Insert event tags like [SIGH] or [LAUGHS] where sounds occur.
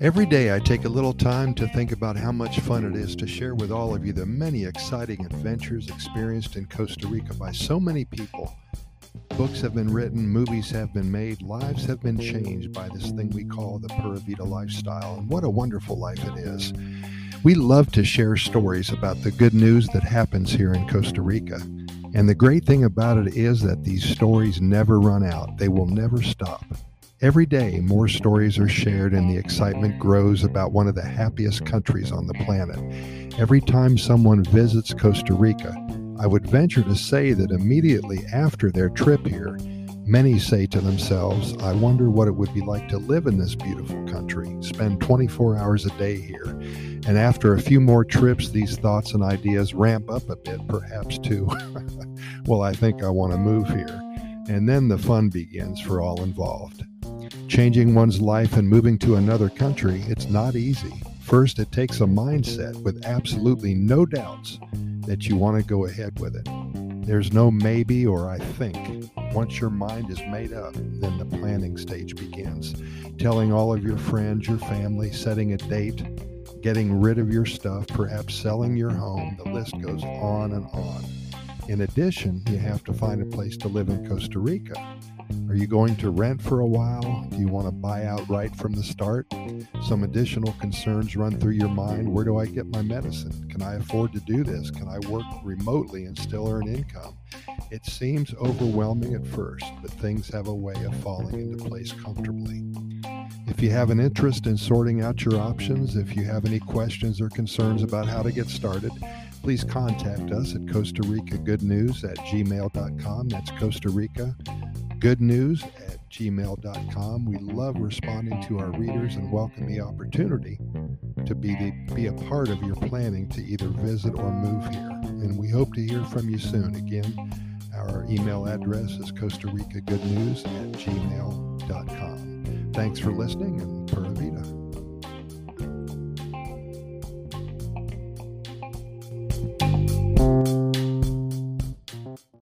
Every day I take a little time to think about how much fun it is to share with all of you the many exciting adventures experienced in Costa Rica by so many people. Books have been written, movies have been made, lives have been changed by this thing we call the Pura Vida lifestyle, and what a wonderful life it is. We love to share stories about the good news that happens here in Costa Rica. And the great thing about it is that these stories never run out, they will never stop. Every day, more stories are shared and the excitement grows about one of the happiest countries on the planet. Every time someone visits Costa Rica, I would venture to say that immediately after their trip here, many say to themselves, I wonder what it would be like to live in this beautiful country, spend 24 hours a day here. And after a few more trips, these thoughts and ideas ramp up a bit, perhaps to, [LAUGHS] well, I think I want to move here. And then the fun begins for all involved. Changing one's life and moving to another country, it's not easy. First, it takes a mindset with absolutely no doubts that you want to go ahead with it. There's no maybe or I think. Once your mind is made up, then the planning stage begins. Telling all of your friends, your family, setting a date, getting rid of your stuff, perhaps selling your home. The list goes on and on. In addition, you have to find a place to live in Costa Rica. Are you going to rent for a while? Do you want to buy outright from the start? Some additional concerns run through your mind. Where do I get my medicine? Can I afford to do this? Can I work remotely and still earn income? It seems overwhelming at first, but things have a way of falling into place comfortably. If you have an interest in sorting out your options, if you have any questions or concerns about how to get started, please contact us at Costa Rica Good News at gmail.com. That's Costa Rica good news at gmail.com. We love responding to our readers and welcome the opportunity to be, the, be a part of your planning to either visit or move here. And we hope to hear from you soon. Again, our email address is Costa Rica Good News at gmail.com. Thanks for listening and Pura Vida.